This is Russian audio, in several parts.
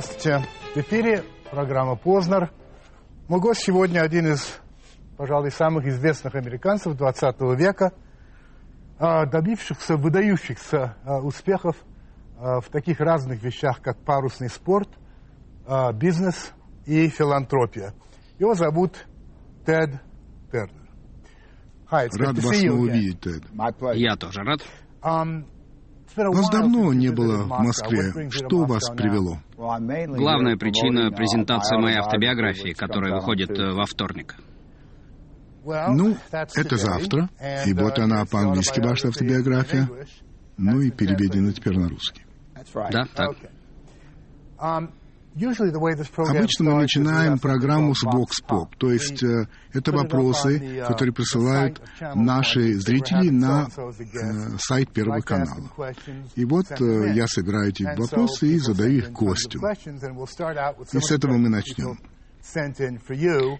Здравствуйте. В эфире программа «Познер». Мой гость сегодня один из, пожалуй, самых известных американцев 20 века, а, добившихся выдающихся а, успехов а, в таких разных вещах, как парусный спорт, бизнес и филантропия. Его зовут Тед Тернер. Hi, Рад вас снова увидеть, Тед. Я тоже рад. Um, вас давно не было в Москве. Что вас привело? Главная причина — презентация моей автобиографии, которая выходит э, во вторник. Ну, это завтра, и вот она по-английски, ваша автобиография, ну и переведена теперь на русский. Да, так. Обычно мы начинаем программу с Pop, то есть э, это вопросы, uh, которые присылают наши зрители на э, сайт Первого канала. И вот э, я собираю эти вопросы и задаю их гостю. И с этого мы начнем.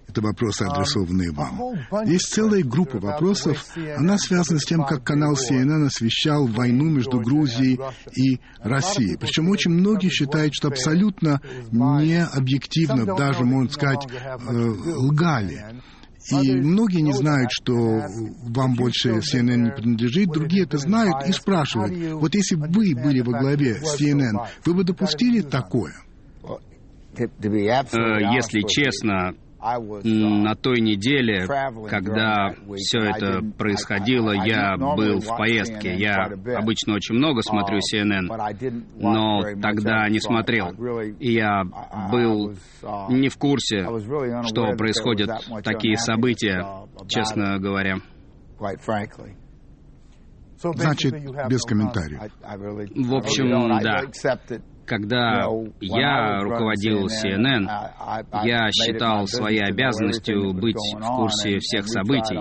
Это вопросы, Um, адресованные вам. Есть целая группа вопросов. Она связана с тем, как канал CNN освещал войну между Грузией и Россией. Причем очень многие считают, что абсолютно необъективно, даже, можно сказать, э, лгали. И многие не знают, что вам больше CNN не принадлежит, другие это знают и спрашивают, вот если бы вы были во главе CNN, вы бы допустили такое? Э, если честно, на той неделе, когда все это происходило, я был в поездке. Я обычно очень много смотрю CNN, но тогда не смотрел. И я был не в курсе, что происходят такие события, честно говоря. Значит, без комментариев. В общем, да. Когда я руководил CNN, я считал своей обязанностью быть в курсе всех событий,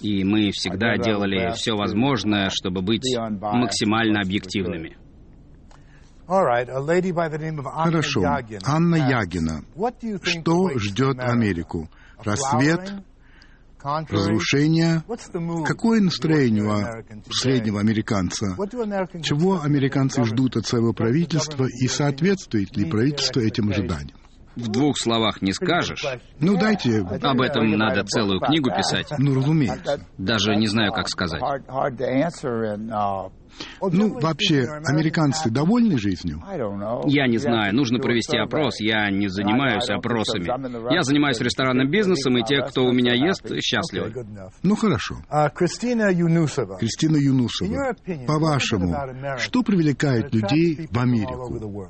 и мы всегда делали все возможное, чтобы быть максимально объективными. Хорошо. Анна Ягина. Что ждет Америку? Рассвет? Разрушения. Какое настроение у среднего американца? Чего американцы ждут от своего правительства и соответствует ли правительство этим ожиданиям? В двух словах не скажешь. Ну, дайте... Об этом надо целую книгу писать. Ну, разумеется. Даже не знаю, как сказать. Ну, вообще, американцы довольны жизнью? Я не знаю. Нужно провести опрос. Я не занимаюсь опросами. Я занимаюсь ресторанным бизнесом, и те, кто у меня ест, счастливы. Ну, хорошо. Кристина Юнусова. Кристина Юнусова, по-вашему, что привлекает людей в Америку?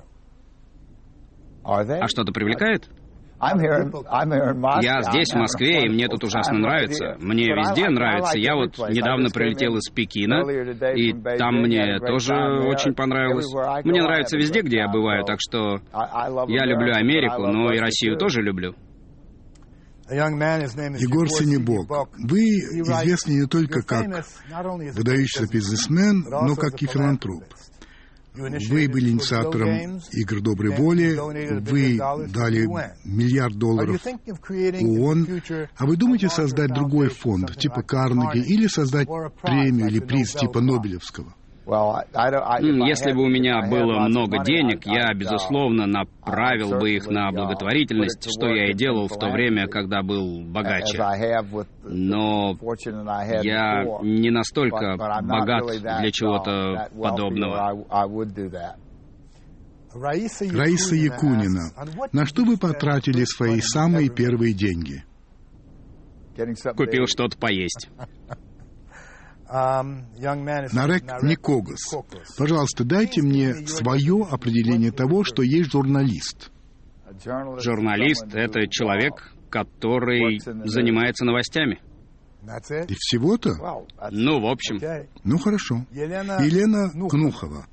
А что-то привлекает? Я здесь, в Москве, и мне тут ужасно нравится. Мне везде нравится. Я вот недавно прилетел из Пекина, и там мне тоже очень понравилось. Мне нравится везде, где я бываю, так что я люблю Америку, но и Россию тоже люблю. Егор Синебок, вы известны не только как выдающийся бизнесмен, но как и филантроп. Вы были инициатором игр доброй воли, вы дали миллиард долларов ООН, а вы думаете создать другой фонд, типа Карнеги, или создать премию или приз типа Нобелевского? Если бы у меня было много денег, я, безусловно, направил бы их на благотворительность, что я и делал в то время, когда был богаче. Но я не настолько богат для чего-то подобного. Раиса Якунина, на что вы потратили свои самые первые деньги? Купил что-то поесть. Нарек Никогас, пожалуйста, дайте мне свое определение того, что есть журналист. Журналист — это человек, который занимается новостями. И всего-то? Ну, в общем. Ну, хорошо. Елена Кнухова.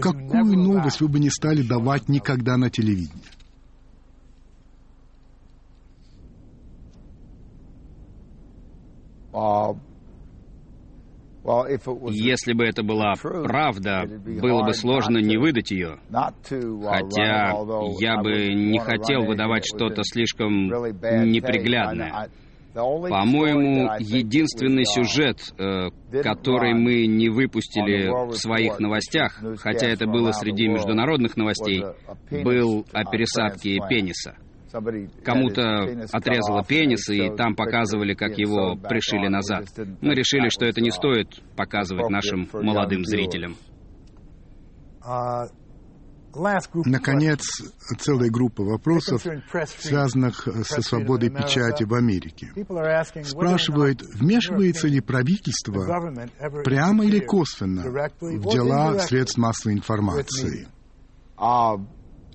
Какую новость вы бы не стали давать никогда на телевидении? Если бы это была правда, было бы сложно не выдать ее. Хотя я бы не хотел выдавать что-то слишком неприглядное. По-моему, единственный сюжет, э, который мы не выпустили в своих новостях, хотя это было среди международных новостей, был о пересадке пениса. Кому-то отрезало пенис, и там показывали, как его пришили назад. Мы решили, что это не стоит показывать нашим молодым зрителям. Наконец, целая группа вопросов, связанных со свободой печати в Америке. Спрашивают, вмешивается ли правительство прямо или косвенно в дела средств массовой информации?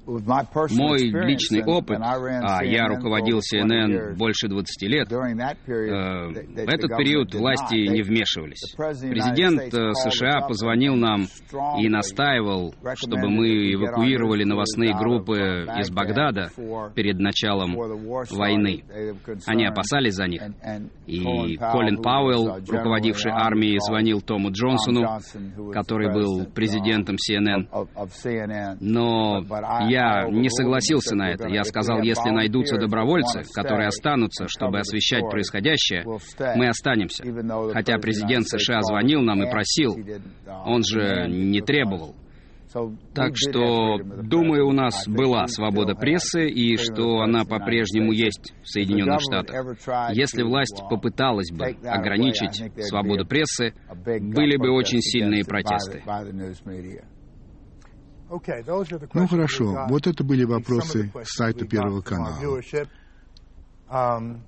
Мой личный опыт, а я руководил CNN больше 20 лет, э, в этот период власти не вмешивались. Президент э, США позвонил нам и настаивал, чтобы мы эвакуировали новостные группы из Багдада перед началом войны. Они опасались за них. И Колин Пауэлл, руководивший армией, звонил Тому Джонсону, который был президентом CNN. Но я я не согласился на это. Я сказал, если найдутся добровольцы, которые останутся, чтобы освещать происходящее, мы останемся. Хотя президент США звонил нам и просил, он же не требовал. Так что, думаю, у нас была свобода прессы и что она по-прежнему есть в Соединенных Штатах. Если власть попыталась бы ограничить свободу прессы, были бы очень сильные протесты. Ну хорошо, вот это были вопросы с сайта Первого канала. Um,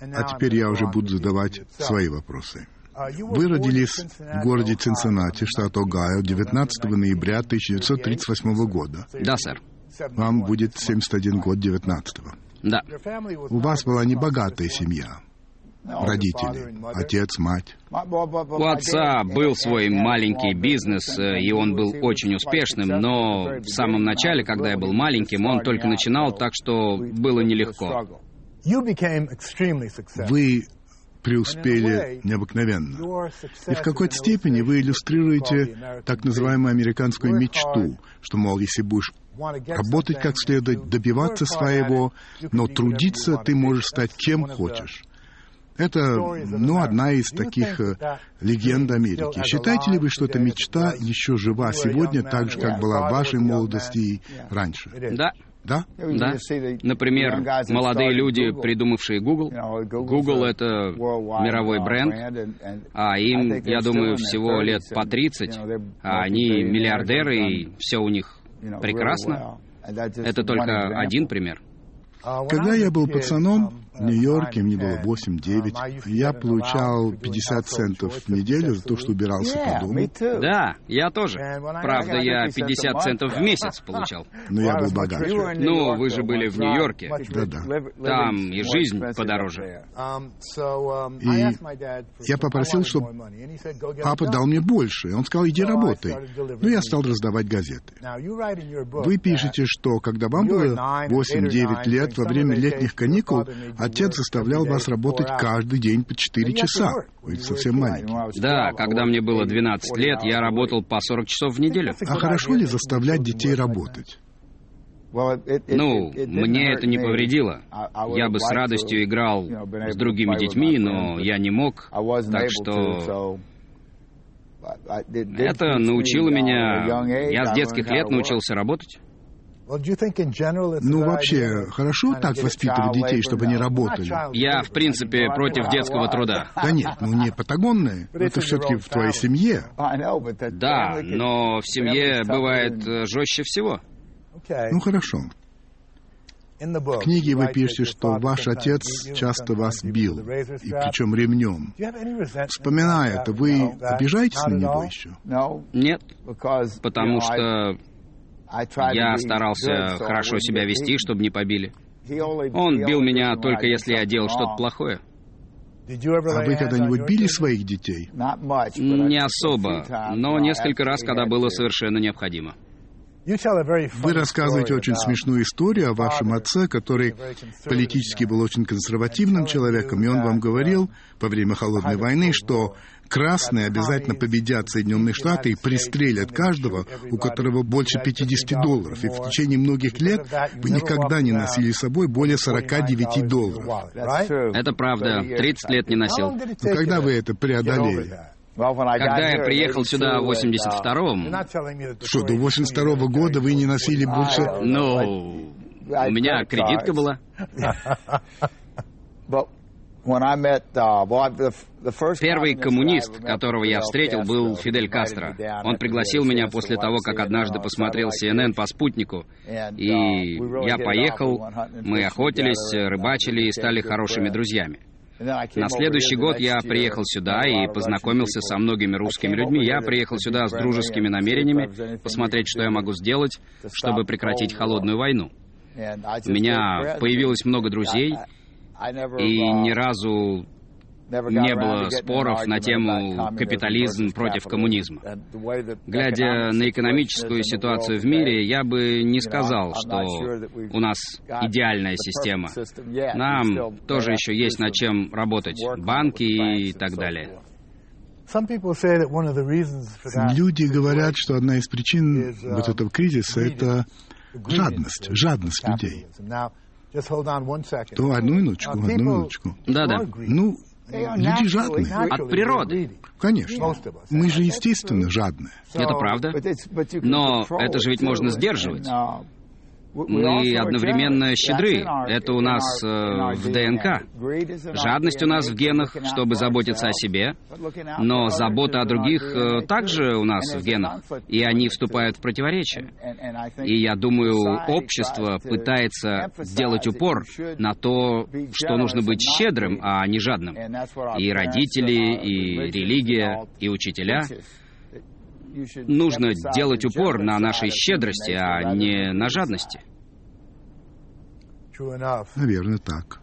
а теперь я уже буду задавать свои вопросы. Uh, Вы родились в городе Цинциннати, штат Огайо, 19 ноября 1938 года. Да, сэр. Вам будет 71 год 19 -го. Да. У вас была небогатая семья родители, отец, мать. У отца был свой маленький бизнес, э, и он был очень успешным, но в самом начале, когда я был маленьким, он только начинал, так что было нелегко. Вы преуспели необыкновенно. И в какой-то степени вы иллюстрируете так называемую американскую мечту, что, мол, если будешь работать как следует, добиваться своего, но трудиться ты можешь стать кем хочешь. Это, ну, одна из таких э, легенд Америки. Считаете ли вы, что эта мечта еще жива сегодня, так же, как была в вашей молодости и раньше? Да. Да? Да. Например, молодые люди, придумавшие Google. Google — это мировой бренд, а им, я думаю, всего лет по 30, а они миллиардеры, и все у них прекрасно. Это только один пример. Когда я был пацаном, в Нью-Йорке, мне было 8-9, я получал 50 центов в неделю за то, что убирался по дому. Да, я тоже. Правда, я 50 центов в месяц получал. Но я был богаче. Ну, вы же были в Нью-Йорке. Да-да. Там и жизнь подороже. И я попросил, чтобы папа дал мне больше. Он сказал, иди работай. Ну, я стал раздавать газеты. Вы пишете, что когда вам было 8-9 лет, во время летних каникул, Отец заставлял вас работать каждый день по 4 часа. Вы совсем маленький. Да, когда мне было 12 лет, я работал по 40 часов в неделю. А хорошо ли заставлять детей работать? Ну, мне это не повредило. Я бы с радостью играл с другими детьми, но я не мог, так что это научило меня... Я с детских лет научился работать. Ну, вообще, хорошо так воспитывать детей, чтобы они работали? Я, в принципе, против детского труда. Да нет, ну не патагонные. Это все-таки в твоей семье. Да, но в семье бывает э, жестче всего. Ну, хорошо. В книге вы пишете, что ваш отец часто вас бил, и причем ремнем. Вспоминая это, вы обижаетесь на него еще? Нет, потому что я старался хорошо себя вести, чтобы не побили. Он бил меня только если я делал что-то плохое. А вы когда-нибудь били своих детей? Не особо, но несколько раз, когда было совершенно необходимо. Вы рассказываете очень смешную историю о вашем отце, который политически был очень консервативным человеком, и он вам говорил во время Холодной войны, что красные обязательно победят Соединенные Штаты и пристрелят каждого, у которого больше 50 долларов. И в течение многих лет вы никогда не носили с собой более 49 долларов. Это правда. 30 лет не носил. Но ну, когда вы это преодолели? Когда я приехал сюда в 82-м... Что, до 82-го года вы не носили больше... Ну, у меня кредитка была. Первый коммунист, которого я встретил, был Фидель Кастро. Он пригласил меня после того, как однажды посмотрел CNN по спутнику. И я поехал, мы охотились, рыбачили и стали хорошими друзьями. На следующий год я приехал сюда и познакомился со многими русскими людьми. Я приехал сюда с дружескими намерениями посмотреть, что я могу сделать, чтобы прекратить холодную войну. У меня появилось много друзей, и ни разу не было споров на тему капитализм против коммунизма. Глядя на экономическую ситуацию в мире, я бы не сказал, что у нас идеальная система. Нам тоже еще есть над чем работать. Банки и так далее. Люди говорят, что одна из причин вот этого кризиса — это жадность, жадность людей. То одну минуточку, одну минуточку. Да-да. Ну, Люди жадные. От природы. Конечно. Мы же, естественно, жадные. Это правда. Но это же ведь можно сдерживать. Мы одновременно щедры. Это у нас э, в ДНК. Жадность у нас в генах, чтобы заботиться о себе. Но забота о других э, также у нас в генах. И они вступают в противоречие. И я думаю, общество пытается сделать упор на то, что нужно быть щедрым, а не жадным. И родители, и религия, и учителя нужно делать упор на нашей щедрости, а не на жадности. Наверное, так.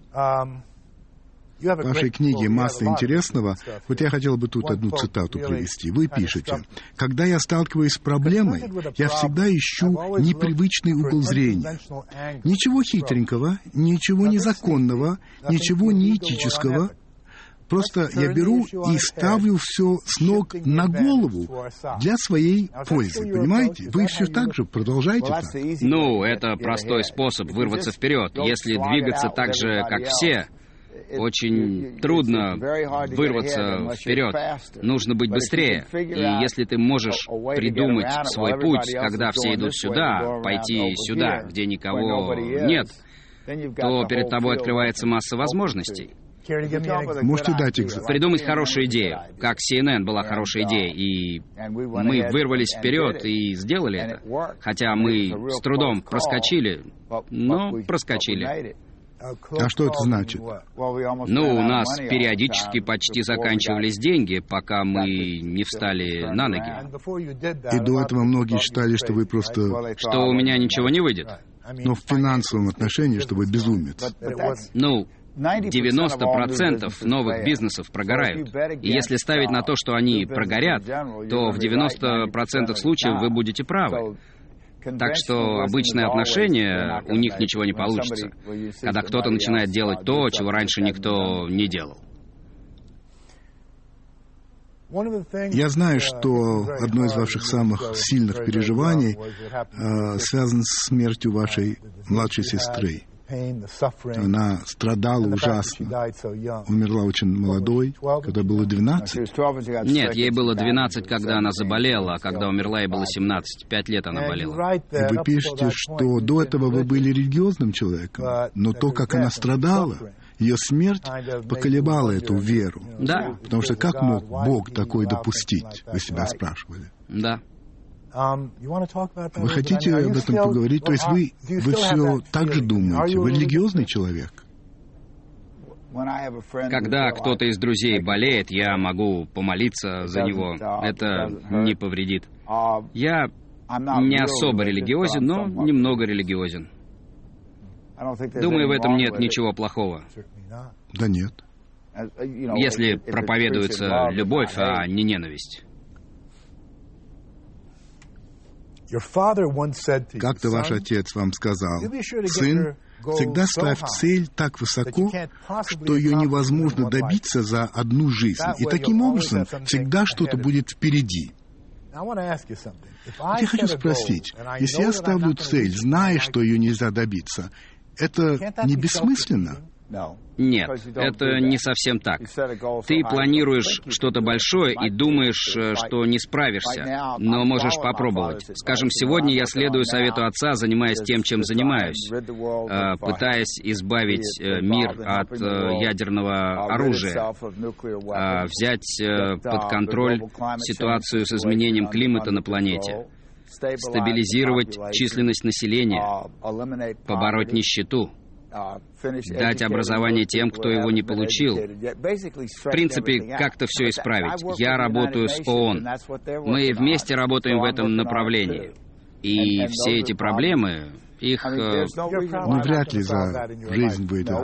В вашей книге «Масса интересного» вот я хотел бы тут одну цитату привести. Вы пишете, «Когда я сталкиваюсь с проблемой, я всегда ищу непривычный угол зрения. Ничего хитренького, ничего незаконного, ничего неэтического, Просто я беру и ставлю все с ног на голову для своей пользы. Понимаете? Вы все так же продолжаете так. Ну, это простой способ вырваться вперед. Если двигаться так же, как все, очень трудно вырваться вперед. Нужно быть быстрее. И если ты можешь придумать свой путь, когда все идут сюда, пойти сюда, где никого нет, то перед тобой открывается масса возможностей. Можете дать экзамен? Придумать хорошую идею, как CNN была хорошая идея, и мы вырвались вперед и сделали это. Хотя мы с трудом проскочили, но проскочили. А что это значит? Ну, у нас периодически почти заканчивались деньги, пока мы не встали на ноги. И до этого многие считали, что вы просто... Что у меня ничего не выйдет. Но в финансовом отношении, что вы безумец. Ну, 90% новых бизнесов прогорают. И если ставить на то, что они прогорят, то в 90% случаев вы будете правы. Так что обычные отношения, у них ничего не получится, когда кто-то начинает делать то, чего раньше никто не делал. Я знаю, что одно из ваших самых сильных переживаний э, связано с смертью вашей младшей сестры. Она страдала ужасно. Умерла очень молодой, когда было 12. Нет, ей было 12, когда она заболела, а когда умерла, ей было 17. Пять лет она болела. И вы пишете, что до этого вы были религиозным человеком, но то, как она страдала, ее смерть поколебала эту веру. Да. Потому что как мог Бог такое допустить, вы себя спрашивали. Да. Um, вы хотите об этом поговорить? То есть вы, вы все так же думаете? Вы религиозный человек? Когда кто-то из друзей болеет, я могу помолиться за него. Это не повредит. Uh, я не особо религиозен, но немного религиозен. Думаю, в этом нет ничего плохого. Да нет. Если проповедуется любовь, а не ненависть. Как-то ваш отец вам сказал, сын, всегда ставь цель так высоко, что ее невозможно добиться за одну жизнь. И таким образом всегда что-то будет впереди. Я хочу спросить, если я ставлю цель, зная, что ее нельзя добиться, это не бессмысленно? Нет, это не совсем так. Ты планируешь что-то большое и думаешь, э, что не справишься, но можешь попробовать. Скажем, сегодня я следую совету отца, занимаясь тем, чем занимаюсь, э, пытаясь избавить э, мир от ядерного оружия, взять под контроль ситуацию с изменением климата на планете, стабилизировать численность населения, побороть нищету, дать образование тем, кто его не получил. В принципе, как-то все исправить. Я работаю с ООН. Мы вместе работаем в этом направлении. И все эти проблемы, их... Ну, вряд ли за жизнь выйдет.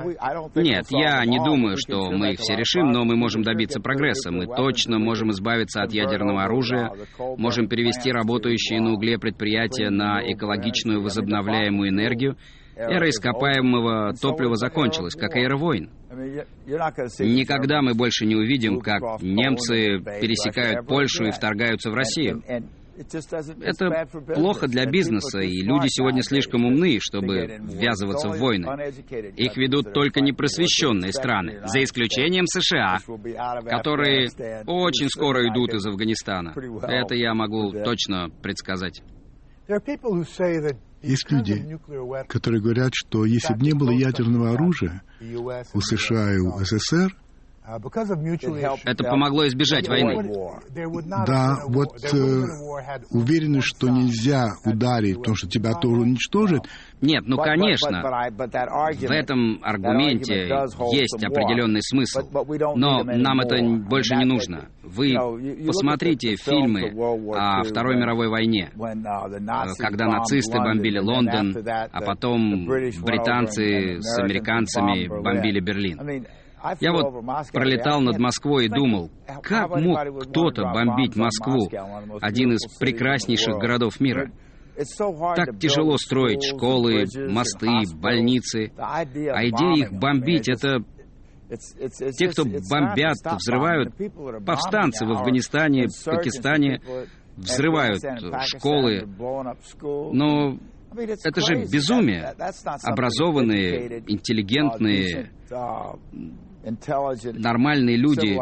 Нет, я не думаю, что мы их все решим, но мы можем добиться прогресса. Мы точно можем избавиться от ядерного оружия, можем перевести работающие на угле предприятия на экологичную возобновляемую энергию Эра ископаемого топлива закончилась, как и эра войн. Никогда мы больше не увидим, как немцы пересекают Польшу и вторгаются в Россию. Это плохо для бизнеса, и люди сегодня слишком умны, чтобы ввязываться в войны. Их ведут только непросвещенные страны, за исключением США, которые очень скоро идут из Афганистана. Это я могу точно предсказать. Есть люди, которые говорят, что если бы не было ядерного оружия у США и у СССР, это помогло избежать войны. Да, вот э, уверенность, что нельзя ударить, потому что тебя тоже уничтожит. Нет, ну конечно, в этом аргументе есть определенный смысл, но нам это больше не нужно. Вы посмотрите фильмы о Второй мировой войне, uh, когда нацисты бомбили Лондон, а потом британцы с американцами бомбили Берлин. Я вот пролетал над Москвой и думал, как мог кто-то бомбить Москву, один из прекраснейших городов мира? Так тяжело строить школы, мосты, больницы. А идея их бомбить — это те, кто бомбят, взрывают, повстанцы в Афганистане, Пакистане, взрывают школы. Но это же безумие. Образованные, интеллигентные, нормальные люди,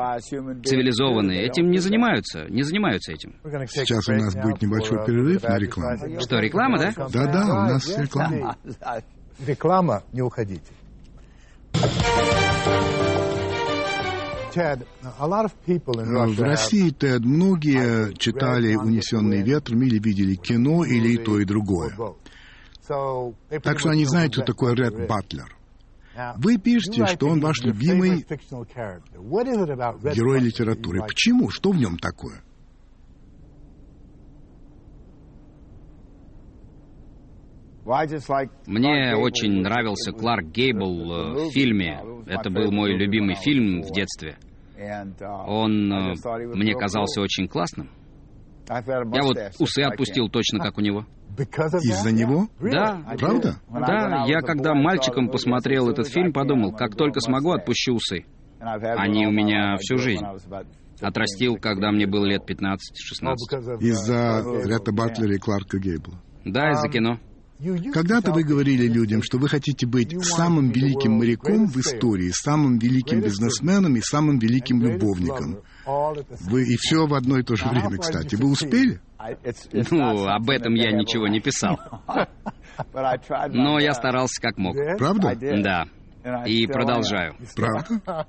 цивилизованные, этим не занимаются, не занимаются этим. Сейчас у нас будет небольшой перерыв на рекламу. Что, реклама, да? Да-да, у нас реклама. Реклама, не уходите. В России, Тед, многие читали «Унесенные ветром» или видели кино, или и то, и другое. Так что они знают, кто такой Ред Батлер. Вы пишете, что он ваш любимый герой литературы. Почему? Что в нем такое? Мне очень нравился Кларк Гейбл э, в фильме. Это был мой любимый фильм в детстве. Он э, мне казался очень классным. Я вот усы отпустил точно как у него. Из-за него? Да. Правда? Да, я когда мальчиком посмотрел этот фильм, подумал, как только смогу, отпущу усы. Они у меня всю жизнь. Отрастил, когда мне было лет 15-16. Из-за Ретта Батлера и Кларка Гейбла? Да, из-за кино. Когда-то вы говорили людям, что вы хотите быть самым великим моряком в истории, самым великим бизнесменом и самым великим любовником. Вы и все в одно и то же время, кстати. Вы успели? Ну, об этом я ничего не писал. Но я старался как мог. Правда? Да. И продолжаю. Правда?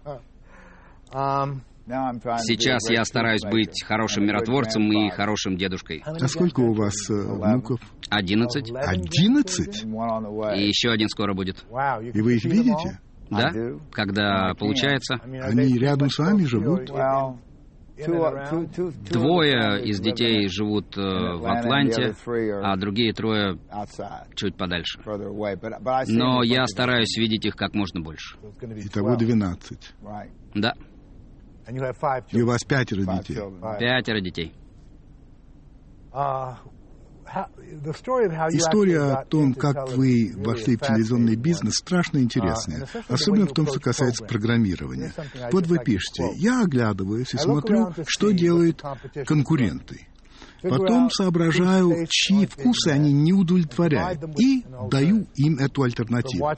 Сейчас я стараюсь быть хорошим миротворцем и хорошим дедушкой. А сколько у вас э, внуков? Одиннадцать. Одиннадцать? И еще один скоро будет. И вы их видите? Да, когда получается. Они рядом с вами живут? Двое из детей живут э, в Атланте, а другие трое чуть подальше. Но я стараюсь видеть их как можно больше. Итого 12. Да. И у вас пятеро детей? Пятеро детей. История о том, как вы вошли в телевизионный бизнес, страшно интересная, особенно в том, что касается программирования. Вот вы пишете, я оглядываюсь и смотрю, что делают конкуренты. Потом соображаю, чьи вкусы они не удовлетворяют, и даю им эту альтернативу.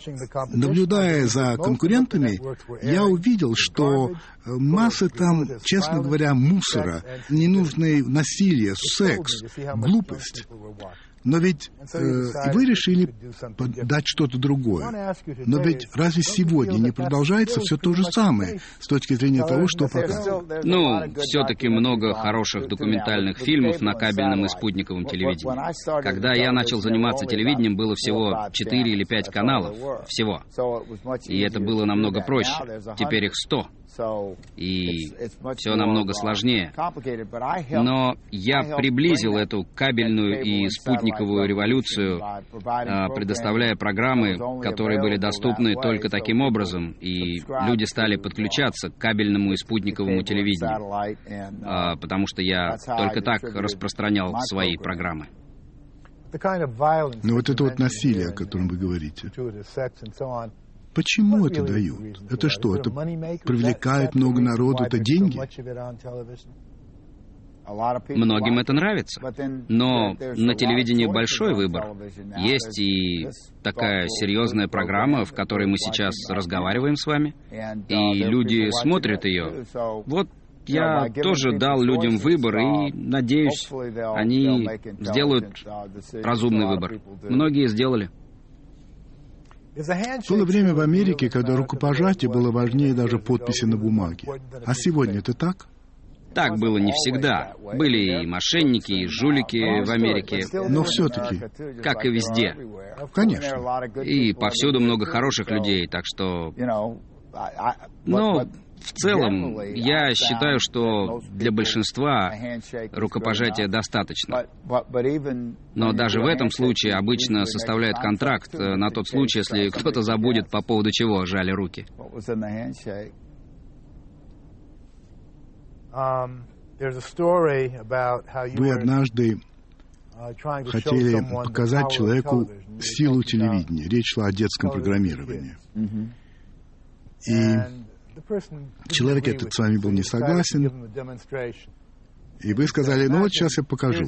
Наблюдая за конкурентами, я увидел, что масса там, честно говоря, мусора, ненужное насилие, секс, глупость. Но ведь э, вы решили дать что-то другое. Но ведь разве сегодня не продолжается все то же самое с точки зрения того, что показывают? Ну, все-таки много хороших документальных фильмов на кабельном и спутниковом телевидении. Когда я начал заниматься телевидением, было всего 4 или 5 каналов. Всего. И это было намного проще. Теперь их 100 и все намного сложнее. Но я приблизил эту кабельную и спутниковую революцию, а, предоставляя программы, которые были доступны только таким образом, и люди стали подключаться к кабельному и спутниковому телевидению, а, потому что я только так распространял свои программы. Но ну, вот это вот насилие, о котором вы говорите, Почему это дают? Это что, это привлекает много народу, это деньги? Многим это нравится. Но на телевидении большой выбор. Есть и такая серьезная программа, в которой мы сейчас разговариваем с вами, и люди смотрят ее. Вот я тоже дал людям выбор, и, надеюсь, они сделают разумный выбор. Многие сделали. Было время в Америке, когда рукопожатие было важнее даже подписи на бумаге. А сегодня это так? Так было не всегда. Были и мошенники, и жулики в Америке. Но все-таки. Как и везде. Конечно. И повсюду много хороших людей, так что... Но в целом, я считаю, что для большинства рукопожатия достаточно. Но даже в этом случае обычно составляют контракт э, на тот случай, если кто-то забудет по поводу чего жали руки. Um, Вы однажды uh, хотели показать человеку силу телевидения. Речь шла о детском программировании. И Человек этот с вами был не согласен, и вы сказали, ну вот сейчас я покажу.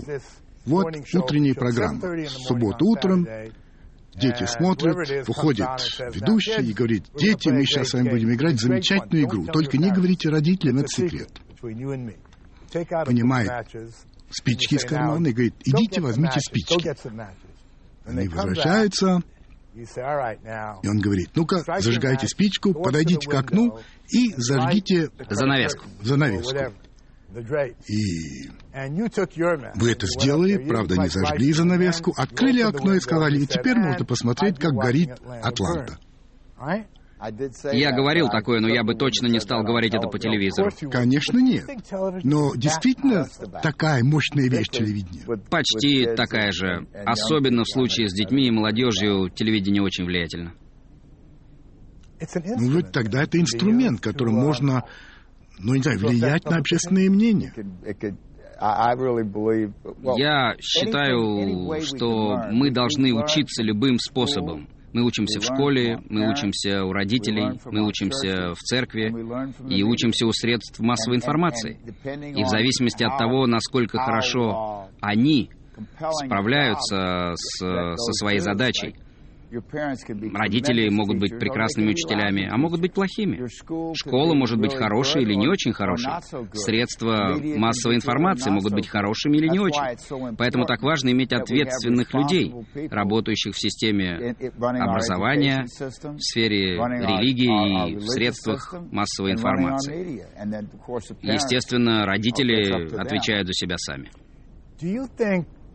Вот утренняя программа. В субботу утром дети смотрят, выходит ведущий и говорит, дети, мы сейчас с вами будем играть в замечательную игру, только не говорите родителям, это секрет. Понимает спички из кармана и говорит, идите возьмите спички. Они возвращаются, и он говорит, ну-ка, зажигайте спичку, подойдите к окну и зажгите занавеску. занавеску. И вы это сделали, правда, не зажгли занавеску, открыли окно и сказали, и теперь можно посмотреть, как горит Атланта. Я говорил такое, но я бы точно не стал говорить это по телевизору. Конечно, нет. Но действительно такая мощная вещь телевидения. Почти такая же. Особенно в случае с детьми и молодежью телевидение очень влиятельно. Ну, ведь тогда это инструмент, которым можно, ну, не знаю, влиять на общественное мнение. Я считаю, что мы должны учиться любым способом. Мы учимся в школе, мы учимся у родителей, мы учимся в церкви и учимся у средств массовой информации. И в зависимости от того, насколько хорошо они справляются с, со своей задачей, Родители могут быть прекрасными учителями, а могут быть плохими. Школа может быть хорошей или не очень хорошей. Средства массовой информации могут быть хорошими или не очень. Поэтому так важно иметь ответственных людей, работающих в системе образования, в сфере религии и в средствах массовой информации. Естественно, родители отвечают за себя сами.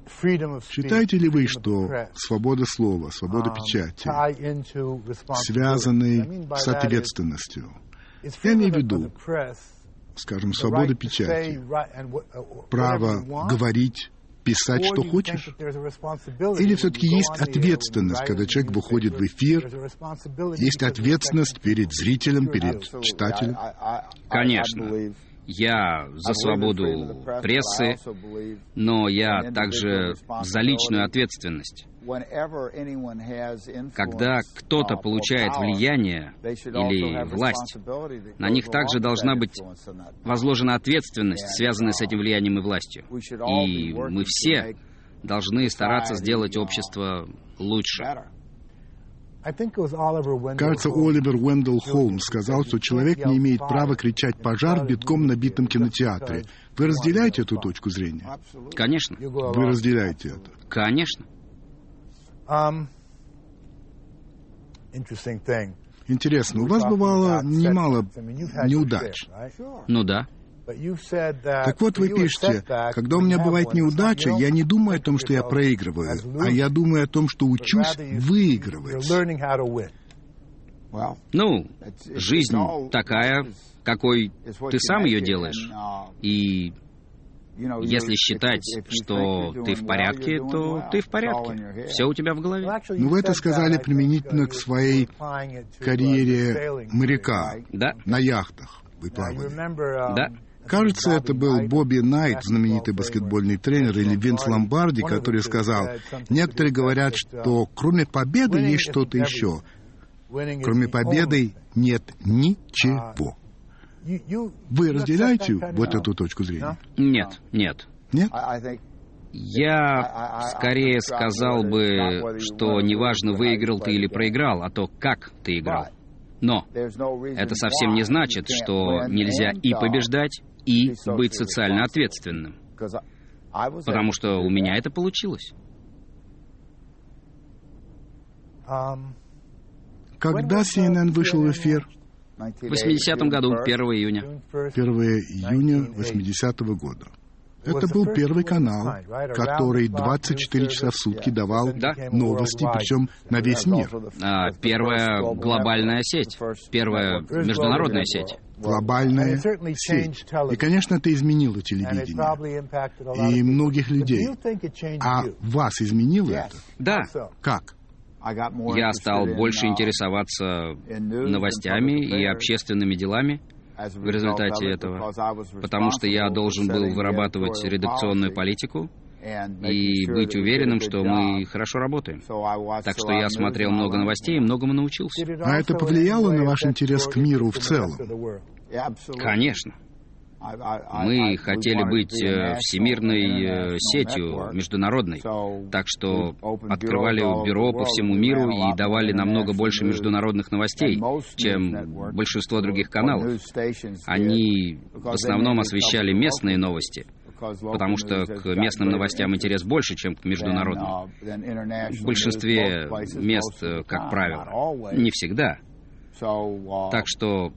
Считаете ли вы, что свобода слова, свобода um, печати связаны с ответственностью? Я имею в виду, скажем, свобода печати, uh, право говорить, писать, что хочешь? Или все-таки есть ответственность, когда человек выходит в эфир? Есть ответственность перед зрителем, перед читателем? Конечно. Я за свободу прессы, но я также за личную ответственность. Когда кто-то получает влияние или власть, на них также должна быть возложена ответственность, связанная с этим влиянием и властью. И мы все должны стараться сделать общество лучше. Кажется, Оливер Уэндell Холмс сказал, что человек не имеет права кричать «пожар» в битком набитом кинотеатре. Вы разделяете эту точку зрения? Конечно. Вы разделяете это? Конечно. Интересно, у вас бывало немало неудач. Ну да. Так вот, вы пишете, когда у меня бывает неудача, я не думаю о том, что я проигрываю, а я думаю о том, что учусь выигрывать. Ну, жизнь такая, какой ты сам ее делаешь. И если считать, что ты в порядке, то ты в порядке. Все у тебя в голове. Ну, вы это сказали применительно к своей карьере моряка да. на яхтах. Вы плавали. Да. Кажется, это был Бобби Найт, знаменитый баскетбольный тренер, или Винс Ломбарди, который сказал, некоторые говорят, что кроме победы есть что-то еще. Кроме победы нет ничего. Вы разделяете вот эту точку зрения? Нет, нет. Нет? Я скорее сказал бы, что неважно, выиграл ты или проиграл, а то, как ты играл. Но это совсем не значит, что нельзя и побеждать, и быть социально ответственным. Потому что у меня это получилось. Когда CNN вышел в эфир? В 80-м году, 1 июня. 1 июня 80-го года. Это был первый канал, который 24 часа в сутки давал да? новости, причем на весь мир. А, первая глобальная сеть, первая международная сеть. Глобальная сеть. И, конечно, это изменило телевидение и многих людей. А вас изменило это? Да. Как? Я стал больше интересоваться новостями и общественными делами в результате этого, потому что я должен был вырабатывать редакционную политику и быть уверенным, что мы хорошо работаем. Так что я смотрел много новостей и многому научился. А это повлияло на ваш интерес к миру в целом? Конечно. Мы хотели быть э, всемирной э, сетью, международной, так что открывали бюро по всему миру и давали намного больше международных новостей, чем большинство других каналов. Они в основном освещали местные новости, потому что к местным новостям интерес больше, чем к международным. В большинстве мест, э, как правило, не всегда. Так что,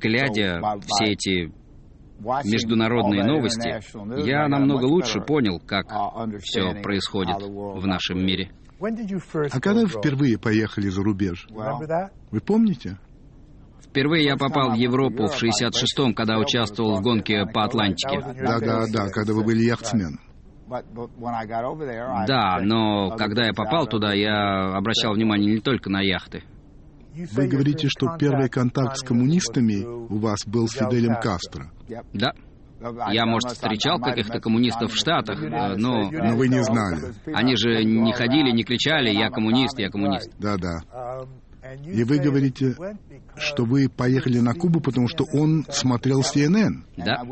глядя все эти международные новости, я намного лучше понял, как все происходит в нашем мире. А когда вы впервые поехали за рубеж? Вы помните? Впервые я попал в Европу в 66-м, когда участвовал в гонке по Атлантике. Да-да-да, когда вы были яхтсменом. Да, но когда я попал туда, я обращал внимание не только на яхты. Вы говорите, что первый контакт с коммунистами у вас был с Фиделем Кастро. Да. Я, может, встречал каких-то коммунистов в Штатах, э, но... Но вы не знали. Они же не ходили, не кричали «я коммунист, я коммунист». Да-да. И вы говорите, что вы поехали на Кубу, потому что он смотрел CNN. Да.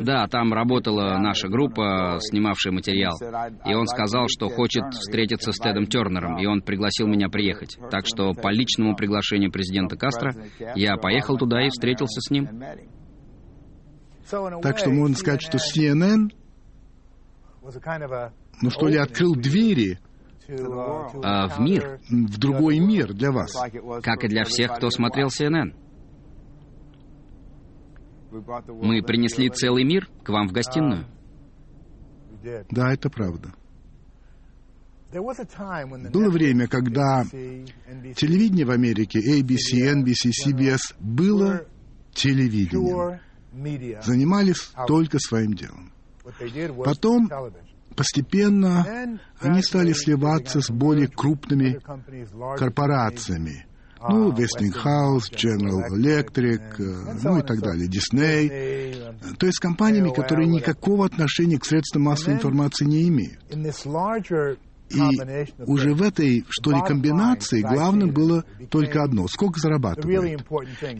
Да, там работала наша группа, снимавшая материал. И он сказал, что хочет встретиться с Тедом Тернером, и он пригласил меня приехать. Так что по личному приглашению президента Кастро я поехал туда и встретился с ним. Так что можно сказать, что CNN, ну что ли, открыл двери а, в мир. В другой мир для вас. Как и для всех, кто смотрел CNN. Мы принесли целый мир к вам в гостиную. Да, это правда. Было время, когда телевидение в Америке, ABC, NBC, CBS, было телевидением. Занимались только своим делом. Потом Постепенно они стали сливаться с более крупными корпорациями. Ну, Westinghouse, General Electric, э, ну и так далее, Disney. То есть с компаниями, которые никакого отношения к средствам массовой информации не имеют. И уже в этой, что ли, комбинации главным было только одно — сколько зарабатывают.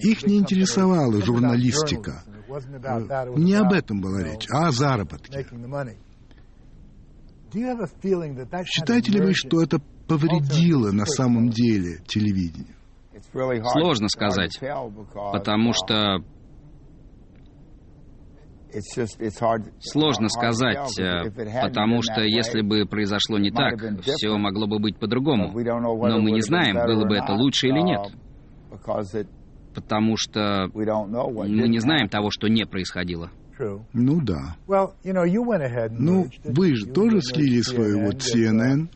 Их не интересовала журналистика. Не об этом была речь, а о заработке. Считаете ли вы, что это повредило на самом деле телевидению? Сложно сказать, потому что Сложно сказать, э, потому что если бы произошло не так, все могло бы быть по-другому. Но мы не знаем, было бы это лучше или нет. Потому что мы не знаем того, что не происходило. Ну да. Ну, вы же тоже слили свою вот CNN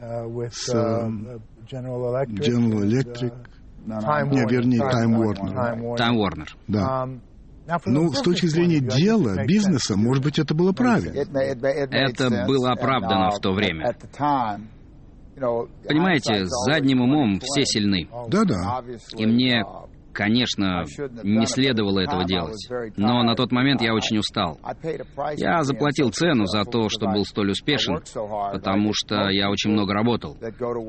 uh, с uh, General Electric, не, вернее, Time Warner. Time Warner. Да. Um, ну, с точки зрения дела, бизнеса, может быть, это было правильно. Это было оправдано в то время. Понимаете, с задним умом все сильны. Да-да. И мне, конечно, не следовало этого делать. Но на тот момент я очень устал. Я заплатил цену за то, что был столь успешен, потому что я очень много работал.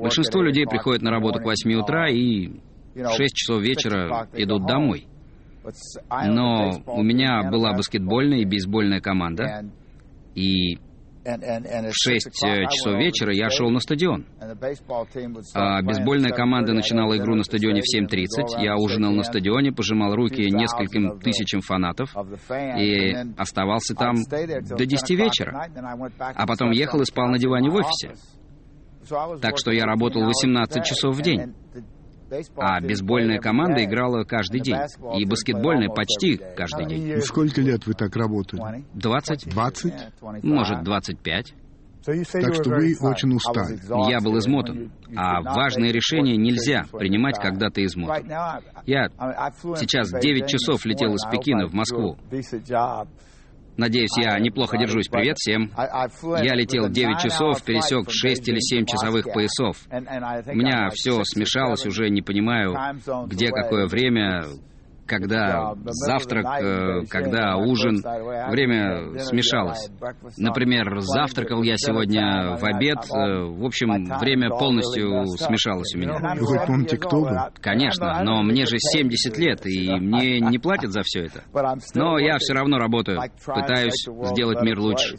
Большинство людей приходят на работу к 8 утра и в 6 часов вечера идут домой. Но у меня была баскетбольная и бейсбольная команда, и в 6 э, часов вечера я шел на стадион. А бейсбольная команда начинала игру на стадионе в 7.30. Я ужинал на стадионе, пожимал руки нескольким тысячам фанатов и оставался там до 10 вечера. А потом ехал и спал на диване в офисе. Так что я работал 18 часов в день. А бейсбольная команда играла каждый день. И баскетбольная почти каждый день. Сколько лет вы так работали? 20. 20? Может, 25. Так что вы очень устали. Я был измотан. А важные решения нельзя принимать, когда ты измотан. Я сейчас 9 часов летел из Пекина в Москву. Надеюсь, я неплохо держусь. Привет всем. Я летел 9 часов, пересек 6 или 7 часовых поясов. У меня все смешалось, уже не понимаю, где какое время, когда завтрак, э, когда ужин, время смешалось. Например, завтракал я сегодня в обед, э, в общем, время полностью смешалось у меня. Вы помните, кто вы? Конечно, но мне же 70 лет, и мне не платят за все это. Но я все равно работаю, пытаюсь сделать мир лучше.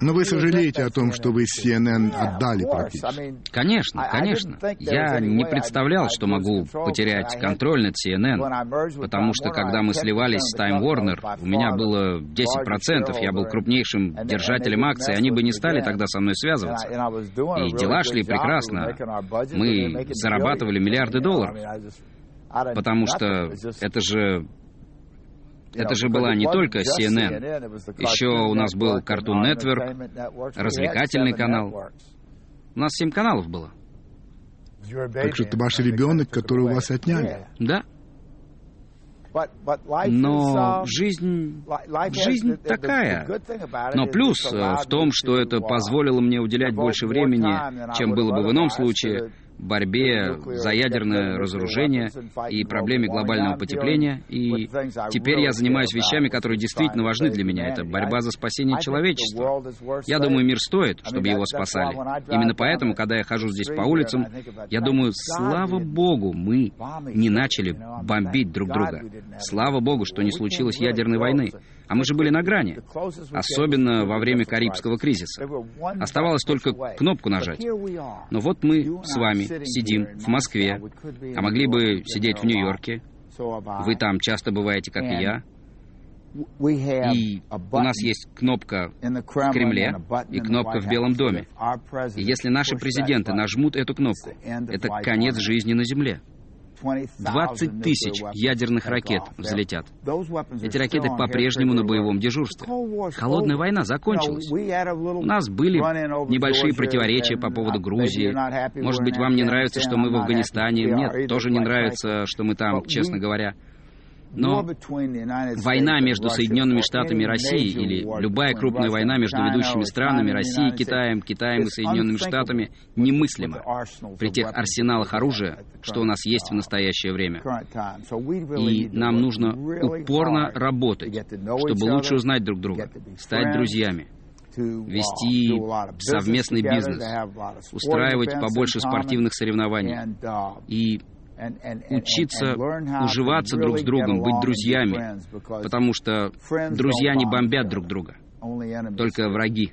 Но вы сожалеете о том, что вы CNN отдали практически? Конечно, конечно. Я не представлял, что могу потерять контроль над CNN, потому что когда мы сливались с Time Warner, у меня было 10%, я был крупнейшим держателем акций, они бы не стали тогда со мной связываться. И дела шли прекрасно. Мы зарабатывали миллиарды долларов. Потому что это же это же была не только CNN. Еще у нас был Cartoon Network, развлекательный канал. У нас семь каналов было. Так что это ваш ребенок, который у вас отняли. Да. Но жизнь, жизнь такая. Но плюс э, в том, что это позволило мне уделять больше времени, чем было бы в ином случае, борьбе за ядерное разоружение и проблеме глобального потепления. И теперь я занимаюсь вещами, которые действительно важны для меня. Это борьба за спасение человечества. Я думаю, мир стоит, чтобы его спасали. Именно поэтому, когда я хожу здесь по улицам, я думаю, слава Богу, мы не начали бомбить друг друга. Слава Богу, что не случилось ядерной войны. А мы же были на грани, особенно во время Карибского кризиса. Оставалось только кнопку нажать. Но вот мы с вами сидим в Москве, а могли бы сидеть в Нью-Йорке. Вы там часто бываете, как и я. И у нас есть кнопка в Кремле и кнопка в Белом доме. И если наши президенты нажмут эту кнопку, это конец жизни на Земле. 20 тысяч ядерных ракет взлетят. Эти ракеты по-прежнему на боевом дежурстве. Холодная война закончилась. У нас были небольшие противоречия по поводу Грузии. Может быть, вам не нравится, что мы в Афганистане. Нет, тоже не нравится, что мы там, честно говоря. Но война между Соединенными Штатами и Россией или любая крупная война между ведущими странами Россией, Китаем, Китаем и Соединенными Штатами немыслима при тех арсеналах оружия, что у нас есть в настоящее время. И нам нужно упорно работать, чтобы лучше узнать друг друга, стать друзьями, вести совместный бизнес, устраивать побольше спортивных соревнований. и учиться уживаться друг с другом, быть друзьями, потому что друзья не бомбят друг друга, только враги.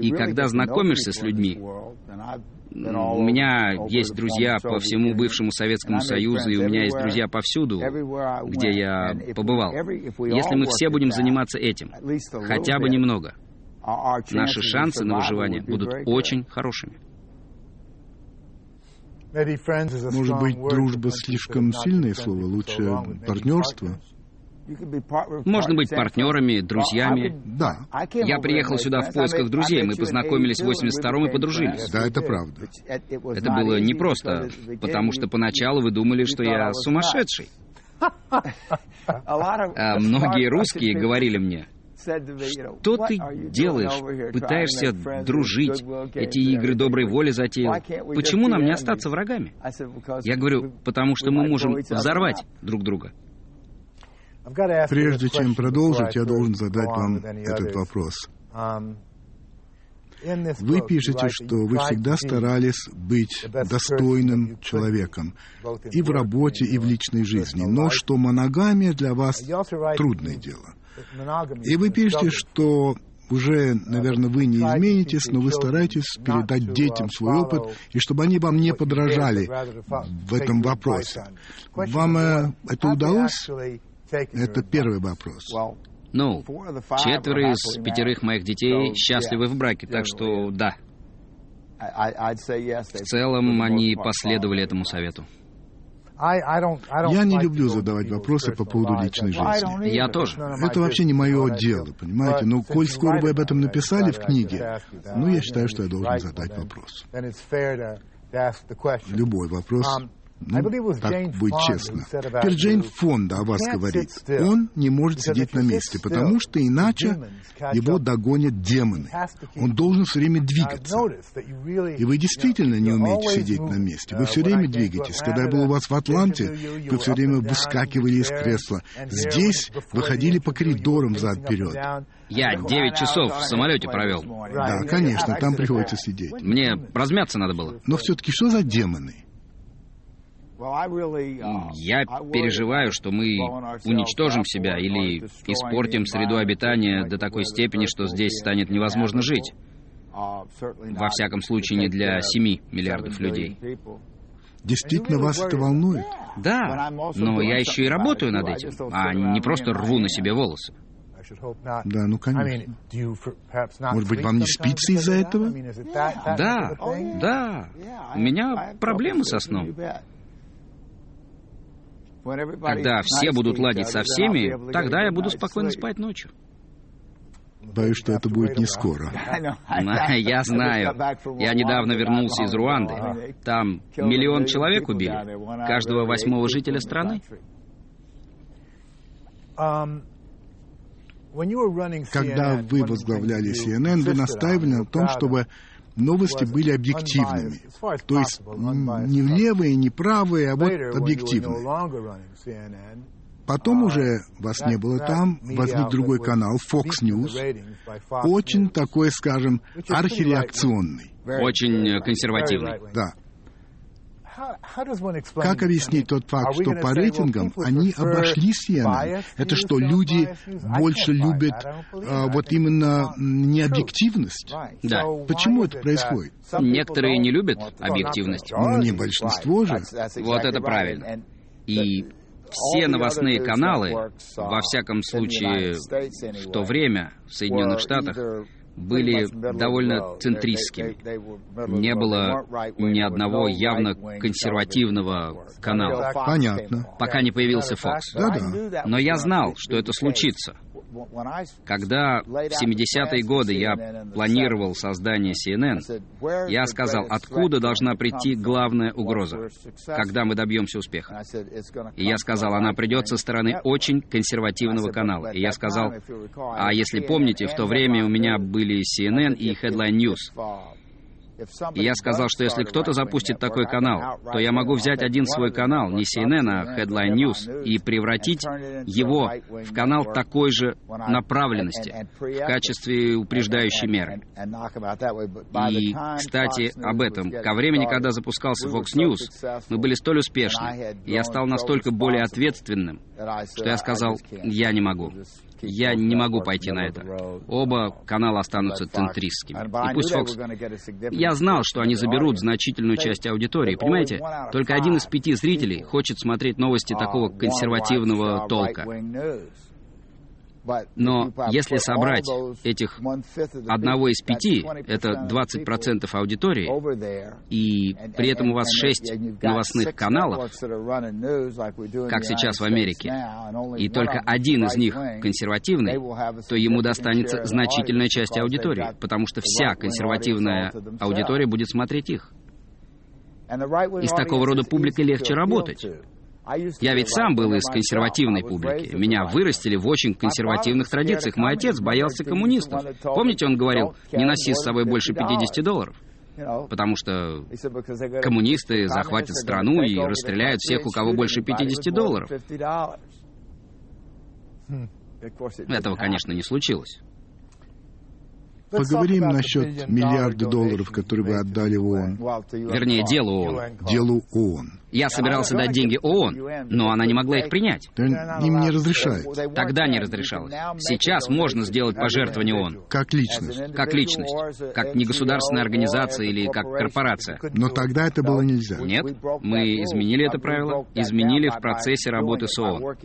И когда знакомишься с людьми, у меня есть друзья по всему бывшему Советскому Союзу, и у меня есть друзья повсюду, где я побывал. Если мы все будем заниматься этим, хотя бы немного, наши шансы на выживание будут очень хорошими. Может быть, дружба слишком сильное слово, лучше партнерство? Можно быть партнерами, друзьями. Да. Я приехал сюда в поисках друзей. Мы познакомились в 82-м и подружились. Да, это правда. Это было непросто, потому что поначалу вы думали, что я сумасшедший. А многие русские говорили мне, что ты делаешь? Пытаешься дружить, эти игры доброй воли затеял. Почему нам не остаться врагами? Я говорю, потому что мы можем взорвать друг друга. Прежде чем продолжить, я должен задать вам этот вопрос. Um, вы пишете, что вы всегда старались быть достойным человеком и в работе, и в личной жизни, но что моногамия для вас трудное дело. И вы пишете, что уже, наверное, вы не изменитесь, но вы стараетесь передать детям свой опыт, и чтобы они вам не подражали в этом вопросе. Вам э, это удалось? Это первый вопрос. Ну, четверо из пятерых моих детей счастливы в браке, так что да. В целом они последовали этому совету. Я не люблю задавать вопросы по поводу личной жизни. Я тоже. Это вообще не мое дело, понимаете? Но коль скоро вы об этом написали в книге, ну, я считаю, что я должен задать вопрос. Любой вопрос um, ну, так быть честно. Теперь Джейн Фонда о вас говорит. Он не может сидеть на месте, потому что иначе его догонят демоны. Он должен все время двигаться. И вы действительно не умеете сидеть на месте. Вы все время двигаетесь. Когда я был у вас в Атланте, вы все время выскакивали из кресла. Здесь вы ходили по коридорам взад-вперед. Я 9 часов в самолете провел. Да, конечно, там приходится сидеть. Мне размяться надо было. Но все-таки что за демоны? Uh, Я переживаю, что мы уничтожим себя или испортим среду обитания до такой степени, что здесь станет невозможно жить. Uh, Во всяком случае, не для 7 миллиардов людей. Действительно вас это волнует? Да, но я еще и работаю над этим, а не просто рву на себе волосы. Да, ну конечно. Может быть, вам не спится из-за этого? Да, да. У меня проблемы со сном. Когда все будут ладить со всеми, тогда я буду спокойно спать ночью. Боюсь, что это будет не скоро. Я знаю. Я недавно вернулся из Руанды. Там миллион человек убили. Каждого восьмого жителя страны. Когда вы возглавляли CNN, вы настаивали на том, чтобы новости были объективными. То есть не левые, не правые, а вот объективные. Потом уже вас не было там, возник другой канал, Fox News, очень такой, скажем, архиреакционный. Очень консервативный. Да. Как объяснить тот факт, что по рейтингам они обошли CNN? Это что, люди больше любят а, вот именно необъективность? Да. Почему это происходит? Некоторые не любят объективность. Ну, не большинство же. Вот это правильно. И все новостные каналы, во всяком случае в то время в Соединенных Штатах, были довольно центристскими. Не было ни одного явно консервативного канала. Понятно. Пока не появился Fox. Да-да. Но я знал, что это случится. Когда в 70-е годы я планировал создание CNN, я сказал, откуда должна прийти главная угроза, когда мы добьемся успеха. И я сказал, она придет со стороны очень консервативного канала. И я сказал, а если помните, в то время у меня были CNN и Headline News. И я сказал, что если кто-то запустит такой канал, то я могу взять один свой канал, не CNN, а Headline News, и превратить его в канал такой же направленности в качестве упреждающей меры. И, кстати, об этом. Ко времени, когда запускался Fox News, мы были столь успешны, и я стал настолько более ответственным, что я сказал, я не могу. Я не могу пойти на это. Оба канала останутся центристскими. И пусть Fox... Я знал, что они заберут значительную часть аудитории. Понимаете, только один из пяти зрителей хочет смотреть новости такого консервативного толка. Но если собрать этих одного из пяти, это 20% аудитории, и при этом у вас шесть новостных каналов, как сейчас в Америке, и только один из них консервативный, то ему достанется значительная часть аудитории, потому что вся консервативная аудитория будет смотреть их. И с такого рода публикой легче работать. Я ведь сам был из консервативной публики. Меня вырастили в очень консервативных традициях. Мой отец боялся коммунистов. Помните, он говорил, не носи с собой больше 50 долларов? Потому что коммунисты захватят страну и расстреляют всех, у кого больше 50 долларов. Этого, конечно, не случилось. Поговорим насчет миллиарда долларов, которые вы отдали ООН. Вернее, делу ООН. Делу ООН. Я собирался дать деньги ООН, но она не могла их принять. Им не разрешают. Тогда не разрешалось. Сейчас можно сделать пожертвование ООН. Как личность. Как личность. Как негосударственная организация или как корпорация. Но тогда это было нельзя. Нет, мы изменили это правило, изменили в процессе работы с ООН.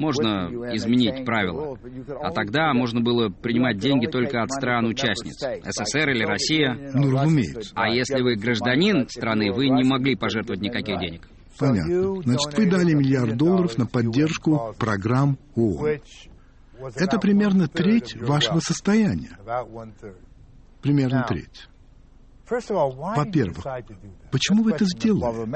Можно изменить правила. А тогда можно было принимать деньги только от стран-участниц, СССР или Россия. Ну, разумеется. А если вы гражданин страны, вы не могли пожертвовать никаких денег. Понятно. Значит, вы дали миллиард долларов на поддержку программ ООН. Это примерно треть вашего состояния. Примерно треть. Во-первых, почему вы это сделали?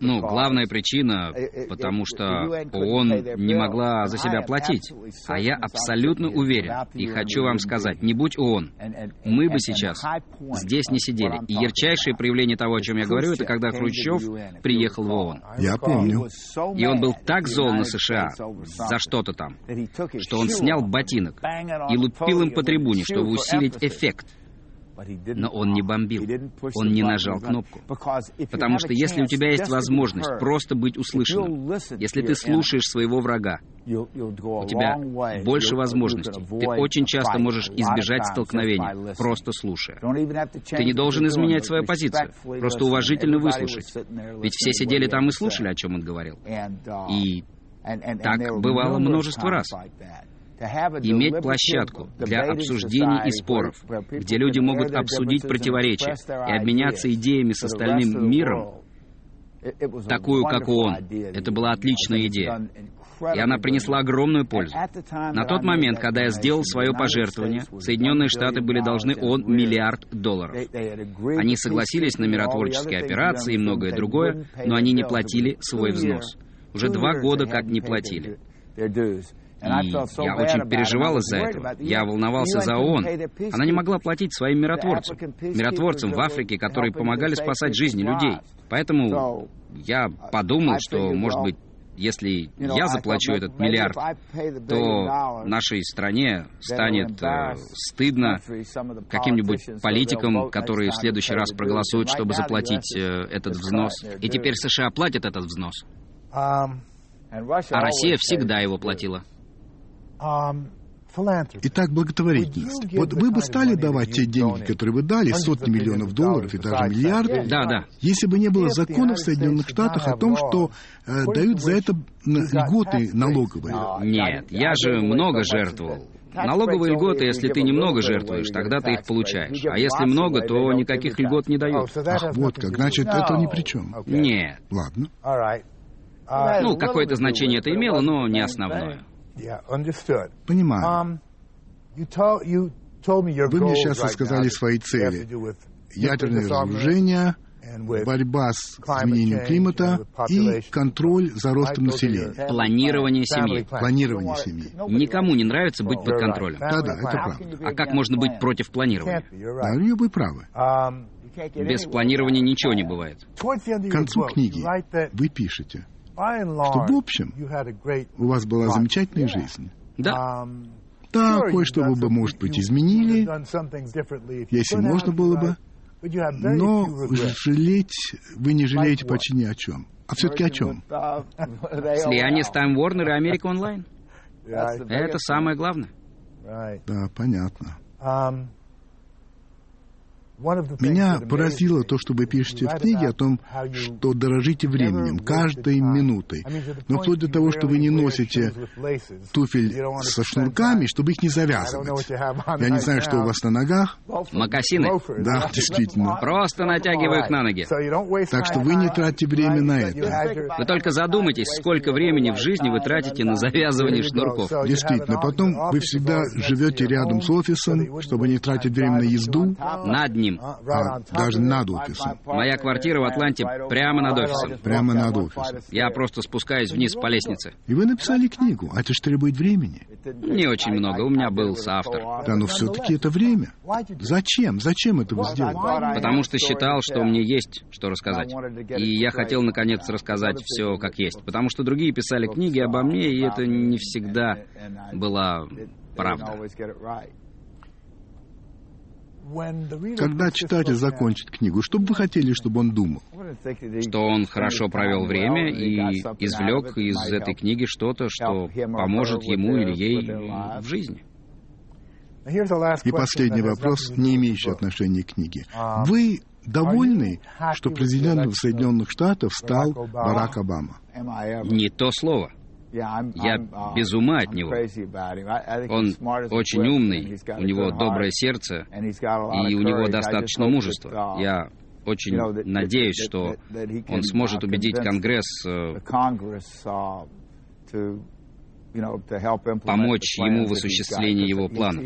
Ну, главная причина, потому что ООН не могла за себя платить. А я абсолютно уверен, и хочу вам сказать, не будь ООН, мы бы сейчас здесь не сидели. И ярчайшее проявление того, о чем я говорю, это когда Хрущев приехал в ООН. Я помню. И он был так зол на США за что-то там, что он снял ботинок и лупил им по трибуне, чтобы усилить эффект. Но он не бомбил, он не нажал кнопку. Потому что если у тебя есть возможность просто быть услышанным, если ты слушаешь своего врага, у тебя больше возможностей. Ты очень часто можешь избежать столкновений, просто слушая. Ты не должен изменять свою позицию, просто уважительно выслушать. Ведь все сидели там и слушали, о чем он говорил. И так бывало множество раз иметь площадку для обсуждений и споров, где люди могут обсудить противоречия и обменяться идеями с остальным миром, такую, как он. Это была отличная идея. И она принесла огромную пользу. На тот момент, когда я сделал свое пожертвование, Соединенные Штаты были должны ООН миллиард долларов. Они согласились на миротворческие операции и многое другое, но они не платили свой взнос. Уже два года как не платили. И я очень переживал из-за этого. Я волновался за ООН. Она не могла платить своим миротворцам. Миротворцам в Африке, которые помогали спасать жизни людей. Поэтому я подумал, что, может быть, если я заплачу этот миллиард, то нашей стране станет э, стыдно каким-нибудь политикам, которые в следующий раз проголосуют, чтобы заплатить э, этот взнос. И теперь США платят этот взнос. А Россия всегда его платила. Итак, благотворительность. Вот вы бы стали давать те деньги, которые вы дали, сотни миллионов долларов и даже миллиарды, да, да. если бы не было законов в Соединенных Штатах о том, что э, дают за это льготы налоговые. Нет, я же много жертвовал. Налоговые льготы, если ты немного жертвуешь, тогда ты их получаешь. А если много, то никаких льгот не дают. Ах, вот как. Значит, это ни при чем. Нет. Ладно. Ну, какое-то значение это имело, но не основное. Понимаю. Um, вы мне сейчас рассказали свои цели. Ядерное разоружение, борьба с изменением климата и контроль за ростом населения. Планирование семьи. Планирование семьи. Никому не нравится быть под контролем. Да-да, это правда. А как можно быть против планирования? Да, вы правы. Um, Без планирования ничего не бывает. К концу книги вы пишете, что в общем у вас была замечательная жизнь. Да. Um, да, кое-что вы бы, может быть, изменили, если можно было бы. Но жалеть вы не жалеете почти ни о чем. А все-таки о чем? Слияние с Time Warner и Америка Онлайн. Это самое главное. Да, понятно. Меня поразило то, что вы пишете в книге о том, что дорожите временем, каждой минутой. Но вплоть до того, что вы не носите туфель со шнурками, чтобы их не завязывать. Я не знаю, что у вас на ногах. Макасины. Да, действительно. Просто натягиваю их на ноги. Так что вы не тратите время на это. Вы только задумайтесь, сколько времени в жизни вы тратите на завязывание шнурков. Действительно. Потом вы всегда живете рядом с офисом, чтобы не тратить время на езду. Над ним ним. А, даже над офисом. Моя квартира в Атланте прямо над офисом. Прямо над офисом. Я просто спускаюсь вниз по лестнице. И вы написали книгу, а это же требует времени. Не очень много, у меня был соавтор. Да, но все-таки это время. Зачем? Зачем это вы сделали? Потому что считал, что мне есть что рассказать. И я хотел, наконец, рассказать все как есть. Потому что другие писали книги обо мне, и это не всегда была правда. Когда читатель закончит книгу, что бы вы хотели, чтобы он думал? Что он хорошо провел время и извлек из этой книги что-то, что поможет ему или ей в жизни. И последний вопрос, не имеющий отношения к книге. Вы довольны, что президентом Соединенных Штатов стал Барак Обама? Не то слово. Я без ума от него. Он очень умный, у него доброе сердце, и у него достаточно мужества. Я очень надеюсь, что он сможет убедить Конгресс э, помочь ему в осуществлении его планов,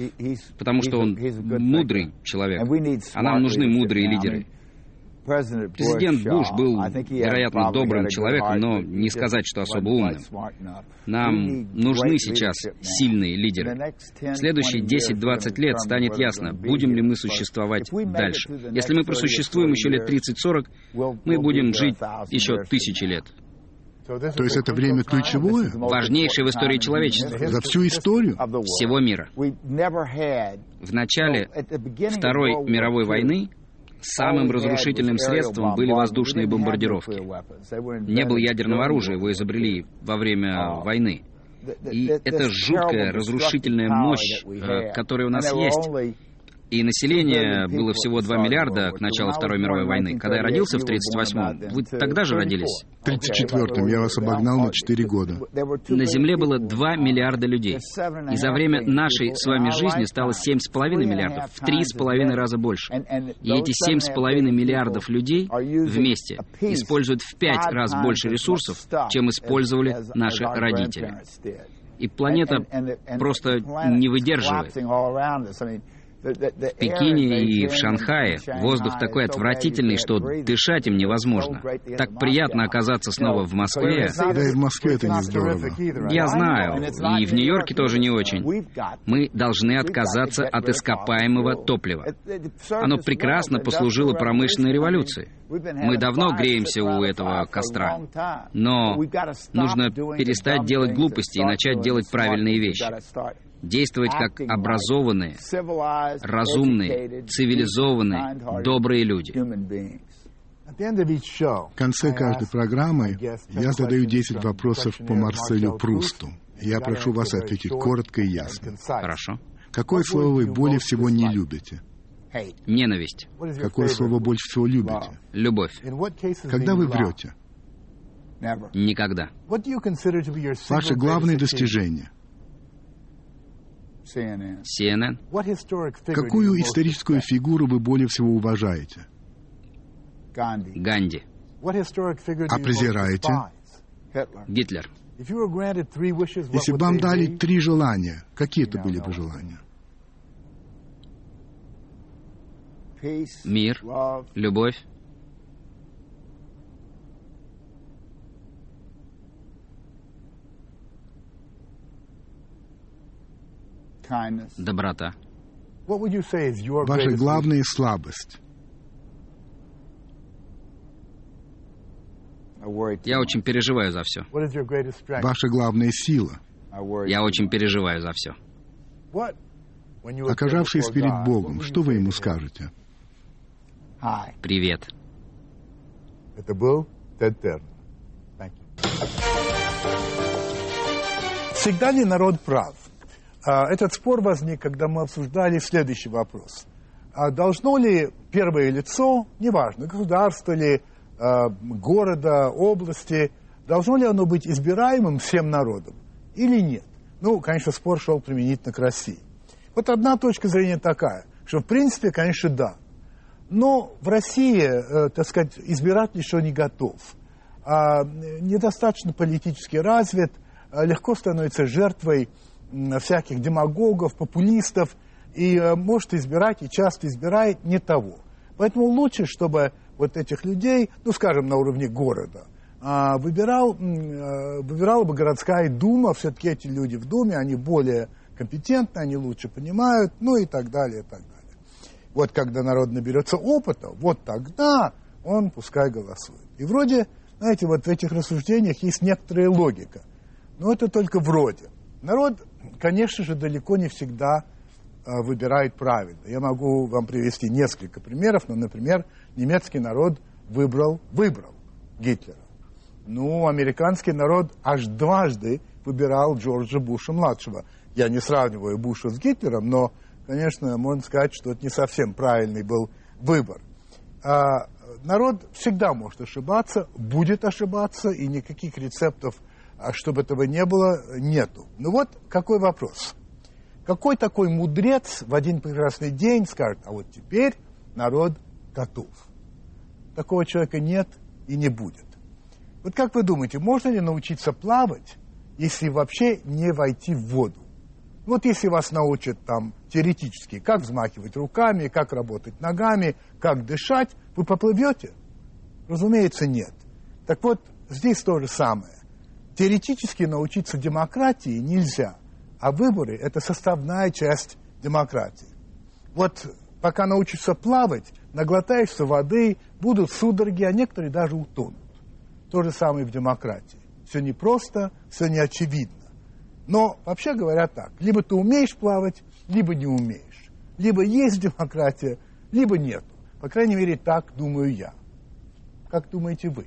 потому что он мудрый человек, а нам нужны мудрые лидеры. Президент Буш был, вероятно, добрым человеком, но не сказать, что особо умным. Нам нужны сейчас сильные лидеры. В следующие 10-20 лет станет ясно, будем ли мы существовать дальше. Если мы просуществуем еще лет 30-40, мы будем жить еще тысячи лет. То есть это время ключевое? Важнейшее в истории человечества. За всю историю? Всего мира. В начале Второй мировой войны Самым разрушительным средством были воздушные бомбардировки. Не было ядерного оружия, его изобрели во время войны. И это жуткая разрушительная мощь, э, которая у нас есть, и население было всего 2 миллиарда к началу Второй мировой войны. Когда я родился в 38-м, вы тогда же родились? В 34-м я вас обогнал на 4 года. На Земле было 2 миллиарда людей. И за время нашей с вами жизни стало 7,5 миллиардов, в 3,5 раза больше. И эти 7,5 миллиардов людей вместе используют в 5 раз больше ресурсов, чем использовали наши родители. И планета просто не выдерживает. В Пекине и в Шанхае воздух такой отвратительный, что дышать им невозможно. Так приятно оказаться снова в Москве. Да и в Москве это не здорово. Я знаю, и в Нью-Йорке тоже не очень. Мы должны отказаться от ископаемого топлива. Оно прекрасно послужило промышленной революции. Мы давно греемся у этого костра. Но нужно перестать делать глупости и начать делать правильные вещи действовать как образованные, разумные, цивилизованные, добрые люди. В конце каждой программы я задаю 10 вопросов по Марселю Прусту. Я прошу вас ответить коротко и ясно. Хорошо. Какое слово вы более всего не любите? Ненависть. Какое слово больше всего любите? Любовь. Когда вы врете? Никогда. Ваше главное достижение? CNN. Какую историческую фигуру вы более всего уважаете? Ганди. А презираете? Гитлер. Если бы вам дали три желания, какие это были бы желания? Мир, любовь, доброта. Ваша главная слабость. Я очень переживаю за все. Ваша главная сила. Я очень переживаю за все. Оказавшись перед Богом, что вы ему скажете? Привет. Это был Тед Тернер. Всегда ли народ прав? А, этот спор возник, когда мы обсуждали следующий вопрос. А должно ли первое лицо, неважно, государство ли, а, города, области, должно ли оно быть избираемым всем народом или нет? Ну, конечно, спор шел применительно к России. Вот одна точка зрения такая, что в принципе, конечно, да. Но в России, э, так сказать, избиратель еще не готов. Недостаточно политически развит, легко становится жертвой всяких демагогов, популистов, и э, может избирать, и часто избирает не того. Поэтому лучше, чтобы вот этих людей, ну, скажем, на уровне города, а, выбирал, э, выбирала бы городская дума, все-таки эти люди в думе, они более компетентны, они лучше понимают, ну и так далее, и так далее. Вот когда народ наберется опыта, вот тогда он пускай голосует. И вроде, знаете, вот в этих рассуждениях есть некоторая логика. Но это только вроде. Народ конечно же, далеко не всегда э, выбирает правильно. Я могу вам привести несколько примеров, но, например, немецкий народ выбрал, выбрал Гитлера. Ну, американский народ аж дважды выбирал Джорджа Буша-младшего. Я не сравниваю Буша с Гитлером, но, конечно, можно сказать, что это не совсем правильный был выбор. А народ всегда может ошибаться, будет ошибаться, и никаких рецептов а чтобы этого не было, нету. Ну вот какой вопрос. Какой такой мудрец в один прекрасный день скажет, а вот теперь народ готов. Такого человека нет и не будет. Вот как вы думаете, можно ли научиться плавать, если вообще не войти в воду? Вот если вас научат там теоретически, как взмахивать руками, как работать ногами, как дышать, вы поплывете? Разумеется, нет. Так вот, здесь то же самое. Теоретически научиться демократии нельзя, а выборы – это составная часть демократии. Вот пока научишься плавать, наглотаешься воды, будут судороги, а некоторые даже утонут. То же самое в демократии. Все непросто, все не очевидно. Но вообще говоря так, либо ты умеешь плавать, либо не умеешь. Либо есть демократия, либо нет. По крайней мере, так думаю я. Как думаете вы?